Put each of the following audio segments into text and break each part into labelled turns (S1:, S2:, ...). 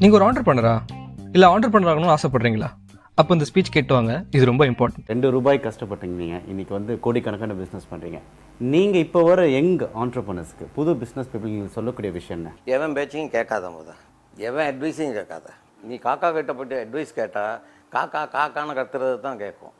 S1: நீங்கள் ஒரு ஆர்டர் பண்ணுறா? இல்லை ஆர்டர் பண்ணுறாங்கன்னு ஆசைப்படுறீங்களா? அப்போ இந்த ஸ்பீச் கேட்டுவாங்க. இது ரொம்ப இம்பார்ட்டன்ட்
S2: ரெண்டு ரூபாய் கஷ்டப்பட்டீங்க நீங்கள் இன்றைக்கி வந்து கோடிக்கணக்கான பிஸ்னஸ் பண்ணுறீங்க நீங்கள் இப்போ வர யங் ஆண்டர்பனர்ஸ்க்கு புது பிஸ்னஸ் பீப்புள் சொல்லக்கூடிய விஷயம் என்ன?
S3: எவன் பேச்சையும் கேட்காத முத. எவன் அட்வைஸையும் கேட்காத. நீ காக்கா கிட்ட போயிட்டு அட்வைஸ் கேட்டால் காக்கா காக்கான்னு கத்துறது தான் கேட்கும்.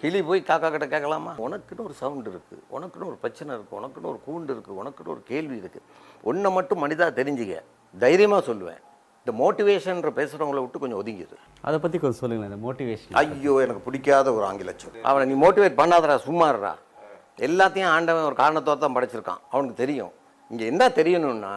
S3: கிளி போய் காக்கா கிட்ட கேட்கலாமா? உனக்குன்னு ஒரு சவுண்ட் இருக்குது உனக்குன்னு ஒரு பிரச்சனை இருக்குது உனக்குன்னு ஒரு கூண்டு இருக்குது உனக்குன்னு ஒரு கேள்வி இருக்குது ஒன்றை மட்டும் மனிதா தெரிஞ்சுக்க தைரியமாக சொல்லுவேன். இந்த மோட்டிவேஷன்ற பேசுகிறவங்கள விட்டு கொஞ்சம் ஒதுங்கிடு
S2: அதை பற்றி கொஞ்சம் சொல்லுங்களேன் இந்த மோட்டிவேஷன்
S3: ஐயோ எனக்கு பிடிக்காத ஒரு ஆங்கில சொல். அவனை நீ மோட்டிவேட் பண்ணாதடா சும்மா இருடா. எல்லாத்தையும் ஆண்டவன் ஒரு காரணத்தோட தான் படைச்சிருக்கான். அவனுக்கு தெரியும். இங்கே என்ன தெரியணும்னா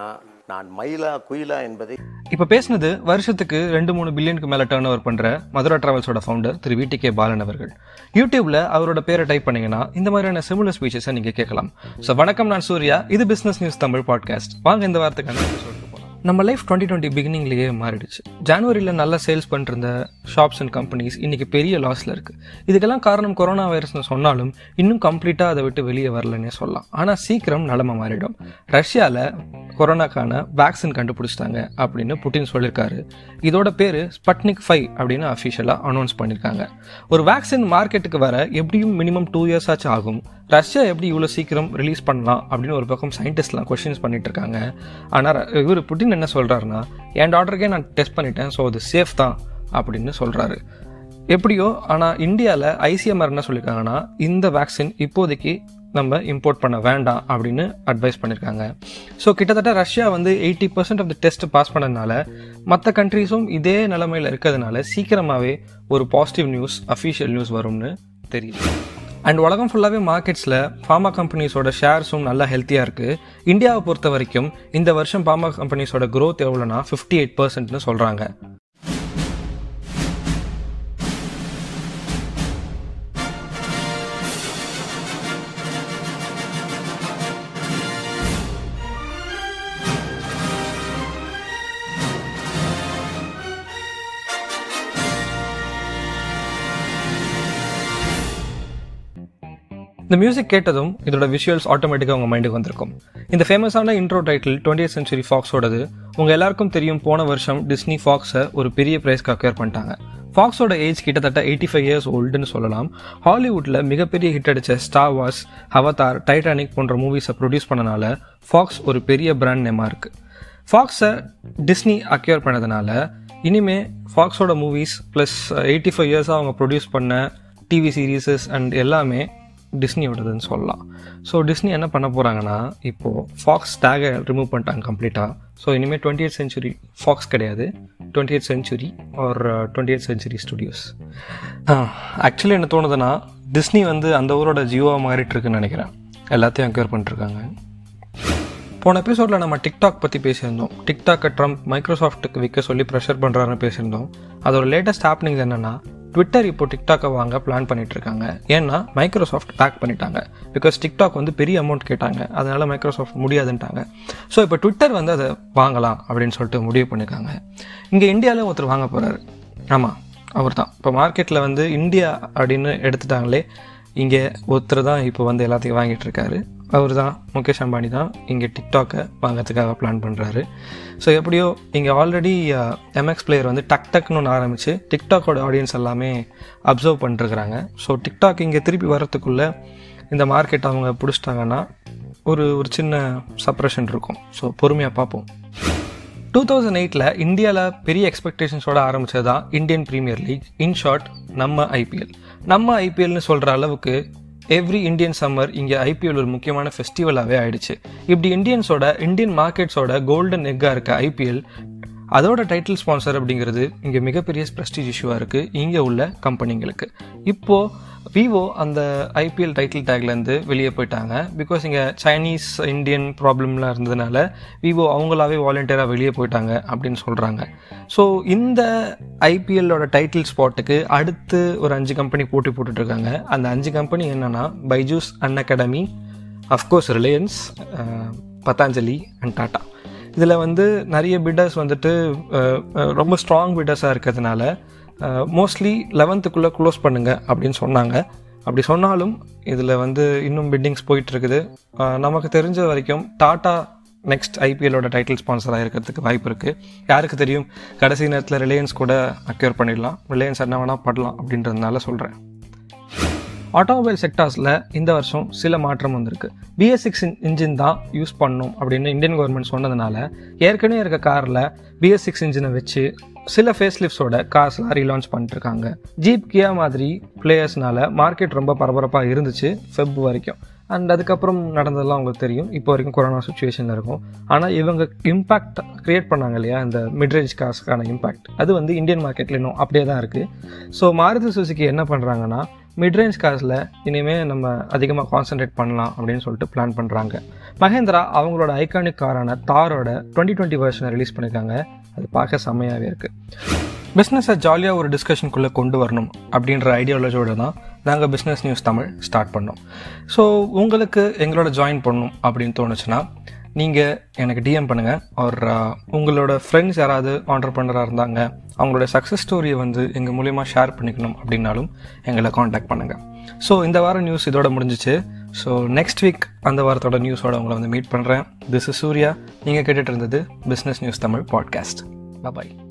S3: நான் மயிலா குயிலா என்பதை
S1: இப்போ பேசினது வருஷத்துக்கு ரெண்டு மூணு பில்லியனுக்கு மேலே டேர்ன் ஓவர் பண்ணுற Mathura டிராவல்ஸோட founder Thiru V. K. Balan அவர்கள். யூடியூப்ல அவரோட பேரை டைப் பண்ணீங்கன்னா இந்த மாதிரியான சிமிலர் ஸ்பீச்சஸை நீங்கள் கேட்கலாம். ஸோ வணக்கம் நான் சூர்யா. இது பிஸ்னஸ் நியூஸ் தமிழ் பாட்காஸ்ட் வாங்க இந்த வாரத்துக்கான நம்ம லைஃப் டுவெண்ட்டி டுவெண்ட்டி பிகினிங்லேயே மாறிடுச்சு. ஜனவரியில் நல்லா சேல்ஸ் பண்ணிருந்த ஷாப்ஸ் அண்ட் கம்பெனிஸ் இன்றைக்கி பெரிய லாஸில் இருக்குது இதுக்கெல்லாம் காரணம் கொரோனா வைரஸ்னு சொன்னாலும் இன்னும் கம்ப்ளீட்டாக அதை விட்டு வெளியே வரலன்னே சொல்லலாம். ஆனால் சீக்கிரம் நிலமை மாறிடும். ரஷ்யாவில் கொரோனாக்கான வேக்சின் கண்டுபிடிச்சிட்டாங்க அப்படின்னு புட்டின் சொல்லியிருக்காரு இதோட பேர் ஸ்பட்னிக் ஃபைவ் அப்படின்னு அஃபிஷியலாக அனௌன்ஸ் பண்ணியிருக்காங்க ஒரு வேக்சின் மார்க்கெட்டுக்கு வர எப்படியும் மினிமம் டூ இயர்ஸ் ஆச்சு ஆகும். ரஷ்யா எப்படி இவ்வளோ சீக்கிரம் ரிலீஸ் பண்ணலாம் அப்படின்னு ஒரு பக்கம் சயின்டிஸ்ட்லாம் கொஷின்ஸ் பண்ணிட்டு இருக்காங்க. ஆனால் இவர் புட்டின் என்ன சொல்கிறாருன்னா என் டாட்டருக்கே நான் டெஸ்ட் பண்ணிட்டேன் ஸோ அது சேஃப் தான் அப்படின்னு சொல்கிறாரு எப்படியோ ஆனால் இந்தியாவில் ஐசிஎம்ஆர் என்ன சொல்லியிருக்காங்கன்னா இந்த வேக்சின் இப்போதைக்கு நம்ம இம்போர்ட் பண்ண வேண்டாம் அப்படின்னு அட்வைஸ் பண்ணியிருக்காங்க ஸோ கிட்டத்தட்ட ரஷ்யா வந்து eighty percent of the test pass பண்ணதுனால மற்ற கண்ட்ரீஸும் இதே நிலைமையில் இருக்கிறதுனால சீக்கிரமாகவே ஒரு பாசிட்டிவ் நியூஸ் அஃபீஷியல் நியூஸ் வரும்னு தெரியுது அண்ட் உலகம் ஃபுல்லாகவே மார்க்கெட்ஸில் ஃபார்மா கம்பெனிஸோட ஷேர்ஸும் நல்லா ஹெல்த்தியாக இருக்குது இந்தியாவை பொறுத்த வரைக்கும் இந்த வருஷம் ஃபார்மா கம்பெனிஸோட க்ரோத் எவ்வளோனா ஃபிஃப்டி எயிட் பர்சன்ட்னு சொல்கிறாங்க இந்த மியூசிக் கேட்டதும் இதோட விஷுவல்ஸ் ஆட்டோமேட்டிக்காக உங்கள் மைண்டுக்கு வந்திருக்கும். இந்த ஃபேமஸான இன்ட்ரோ டைட்டில் டுவெண்ட்டி சென்ச்சுரி ஃபாக்ஸோடது உங்கள் எல்லாருக்கும் தெரியும் போன வருஷம் டிஸ்னி ஃபாக்ஸை ஒரு பெரிய ப்ரைஸ்க்கு அக்வேர் பண்ணிட்டாங்க. ஃபாக்ஸோட ஏஜ் கிட்டத்தட்ட எயிட்டி ஃபைவ் இயர்ஸ் ஓல்டுன்னு சொல்லலாம். ஹாலிவுட்டில் மிகப்பெரிய ஹிட் அடித்த ஸ்டார் வார்ஸ் அவதார் டைட்டானிக் போன்ற மூவிஸை ப்ரொடியூஸ் பண்ணனால ஃபாக்ஸ் ஒரு பெரிய பிராண்ட் நேமாக இருக்குது ஃபாக்ஸை டிஸ்னி அக்யூர் பண்ணதுனால இனிமே ஃபாக்ஸோட மூவிஸ் ப்ளஸ் எயிட்டி ஃபைவ் இயர்ஸாக அவங்க ப்ரொடியூஸ் பண்ண டிவி சீரீஸஸ் அண்ட் எல்லாமே டிஸ்னியோடதுன்னு சொல்லலாம். ஸோ டிஸ்னி என்ன பண்ண போகிறாங்கன்னா இப்போது ஃபாக்ஸ் டேகை ரிமூவ் பண்ணிட்டாங்க கம்ப்ளீட்டாக ஸோ இனிமேல் டுவெண்ட்டி எயிட் சென்ச்சுரி ஃபாக்ஸ் கிடையாது. Twenty eight century or twenty eight century studios actually என்ன தோணுதுன்னா டிஸ்னி வந்து அந்த ஊரோட ஜியோவாக மாறிட்டுருக்குன்னு நினைக்கிறேன். எல்லாத்தையும் அக்யூர் பண்ணிட்டுருக்காங்க. போன எபிசோடில் நம்ம டிக்டாக் பற்றி பேசியிருந்தோம். டிக்டாக்கை ட்ரம்ப் மைக்ரோசாஃப்ட்டுக்கு விற்க சொல்லி ப்ரெஷர் பண்ணுறாருன்னு பேசியிருந்தோம். அதோட லேட்டஸ்ட் ஹாப்னிங்ஸ் என்னென்னா ட்விட்டர் இப்போ டிக்டாக்கை வாங்க பிளான் பண்ணிட்டு இருக்காங்க ஏன்னா மைக்ரோசாஃப்ட் பேக் பண்ணிட்டாங்க. பிகாஸ் டிக்டாக் வந்து பெரிய அமௌண்ட் கேட்டாங்க. அதனால மைக்ரோசாஃப்ட் முடியாதுன்ட்டாங்க. ஸோ இப்போ ட்விட்டர் வந்து அதை வாங்கலாம் அப்படின்னு சொல்லிட்டு முடிவு பண்ணியிருக்காங்க இங்கே இந்தியாவில் ஒருத்தர் வாங்க போகிறாரு ஆமாம் அவர் தான் இப்போ மார்க்கெட்டில் வந்து இந்தியா அப்படின்னு எடுத்துட்டாங்களே இங்கே ஒருத்தர் தான் இப்போ வந்து எல்லாத்தையும் வாங்கிட்டு இருக்காரு அவர் தான் முகேஷ் அம்பானி தான் இங்கே டிக்டாக்கை வாங்கிறதுக்காக பிளான் பண்ணுறாரு ஸோ எப்படியோ இங்கே ஆல்ரெடி எம்எக்ஸ் பிளேயர் வந்து டக் டக்னு ஒன்று ஆரம்பித்து டிக்டாக்கோட ஆடியன்ஸ் எல்லாமே அப்சர்வ் பண்ணிட்டுருக்குறாங்க ஸோ டிக்டாக் இங்கே திருப்பி வரத்துக்குள்ளே இந்த மார்க்கெட் அவங்க பிடிச்சிட்டாங்கன்னா ஒரு ஒரு சின்ன சப்ரஷன் இருக்கும். ஸோ பொறுமையாக பார்ப்போம். டூ தௌசண்ட் எயிட்டில் இந்தியாவில் பெரிய எக்ஸ்பெக்டேஷன்ஸோட ஆரம்பித்தது தான் Indian Premier League in short நம்ம ஐபிஎல் நம்ம ஐபிஎல்னு சொல்கிற அளவுக்கு எவ்ரி இந்தியன் சம்மர் இங்கே ஐபிஎல் ஒரு முக்கியமான ஃபெஸ்டிவலாகவே ஆயிடுச்சு. இப்படி இந்தியன்ஸோட இந்தியன் மார்க்கெட்ஸோட கோல்டன் எக்காக இருக்க ஐபிஎல் அதோட டைட்டில் ஸ்பான்சர் அப்படிங்கிறது இங்கே மிகப்பெரிய ப்ரெஸ்டீஜ் இஷ்யூவாக இருக்குது இங்கே உள்ள கம்பெனிங்களுக்கு இப்போது விவோ அந்த ஐபிஎல் டைட்டில் டேக்லேருந்து வெளியே போயிட்டாங்க. பிகாஸ் இங்கே சைனீஸ் இந்தியன் ப்ராப்ளம்லாம் இருந்ததுனால விவோ அவங்களாவே வாலண்டியராக வெளியே போயிட்டாங்க அப்படின்னு சொல்கிறாங்க ஸோ இந்த ஐபிஎல்லோட டைட்டில் ஸ்பாட்டுக்கு அடுத்து ஒரு அஞ்சு கம்பெனி போட்டி போட்டுட்ருக்காங்க. அந்த அஞ்சு கம்பெனி என்னென்னா Byju's Unacademy of course Reliance Patanjali and Tata இதில் வந்து நிறைய பிட்டர்ஸ் வந்துட்டு ரொம்ப ஸ்ட்ராங் பிட்டர்ஸாக இருக்கிறதுனால மோஸ்ட்லி லெவன்த்துக்குள்ளே க்ளோஸ் பண்ணுங்கள் அப்படின்னு சொன்னாங்க. அப்படி சொன்னாலும் இதில் வந்து இன்னும் பிட்டிங்ஸ் போயிட்டுருக்குது நமக்கு தெரிஞ்ச வரைக்கும் டாட்டா நெக்ஸ்ட் ஐபிஎல்லோட டைட்டில் ஸ்பான்சராக இருக்கிறதுக்கு வாய்ப்பு இருக்குது யாருக்கு தெரியும்? கடைசி நேரத்தில் ரிலையன்ஸ் கூட அக்யூர் பண்ணிடலாம். ரிலையன்ஸ் என்ன வேணால் பண்ணலாம் அப்படின்றதுனால சொல்கிறேன் ஆட்டோமொபைல் செக்டார்ஸில் இந்த வருஷம் சில மாற்றம் வந்திருக்கு. பிஎஸ் சிக்ஸ் இன்ஜின் தான் யூஸ் பண்ணணும் அப்படின்னு இந்தியன் கவர்மெண்ட் சொன்னதுனால ஏற்கனவே இருக்க காரில் பிஎஸ் சிக்ஸ் இன்ஜினை வச்சு சில ஃபேஸ் லிஃப்ட்ஸோட கார்ஸ்லாம் ரீலான்ச் பண்ணிட்டுருக்காங்க. ஜீப் கியா மாதிரி பிளேயர்ஸ்னால மார்க்கெட் ரொம்ப பரபரப்பாக இருந்துச்சு ஃபெப் வரைக்கும். அண்ட் அதுக்கப்புறம் நடந்ததெல்லாம் உங்களுக்கு தெரியும். இப்போ வரைக்கும் கொரோனா சுச்சுவேஷனில் இருக்கும். ஆனால் இவங்க இம்பேக்ட் க்ரியேட் பண்ணாங்க இல்லையா? இந்த மிட்ரேஞ்ச் காசுக்கான இம்பேக்ட் அது வந்து இந்தியன் மார்க்கெட்டில் இன்னும் அப்படியே தான் இருக்குது ஸோ மாருதி சுசுகி என்ன பண்ணுறாங்கன்னா மிட்ரேஞ்ச் கார்ஸில் இனிமேல் நம்ம அதிகமாக கான்சென்ட்ரேட் பண்ணலாம் அப்படின்னு சொல்லிட்டு பிளான் பண்ணுறாங்க மகேந்திரா அவங்களோட ஐகானிக் காரான தாரோட டுவெண்ட்டி டுவெண்ட்டி வெர்ஷனை ரிலீஸ் பண்ணியிருக்காங்க அது பார்க்க செம்மையாகவே இருக்குது பிஸ்னஸை ஜாலியாக ஒரு டிஸ்கஷனுக்குள்ளே கொண்டு வரணும் அப்படின்ற ஐடியாலஜியோட தான் நாங்கள் பிஸ்னஸ் நியூஸ் தமிழ் ஸ்டார்ட் பண்ணோம். ஸோ உங்களுக்கு எங்களோட ஜாயின் பண்ணணும் அப்படின்னு தோணுச்சுன்னா நீங்கள் எனக்கு டிஎம் பண்ணுங்கள் ஒரு உங்களோட ஃப்ரெண்ட்ஸ் யாராவது ஆண்டர்பனராக இருந்தாங்க அவங்களோட சக்ஸஸ் ஸ்டோரியை வந்து எங்கள் மூலயமா ஷேர் பண்ணிக்கணும் அப்படின்னாலும் எங்களை காண்டாக்ட் பண்ணுங்கள் ஸோ இந்த வாரம் நியூஸ் இதோட முடிஞ்சிச்சு. ஸோ நெக்ஸ்ட் வீக் அந்த வாரத்தோட நியூஸோட உங்களை வந்து மீட் பண்ணுறேன் திஸ் இஸ் சூர்யா. நீங்கள் கேட்டுட்டு இருந்தது business news Tamil podcast bye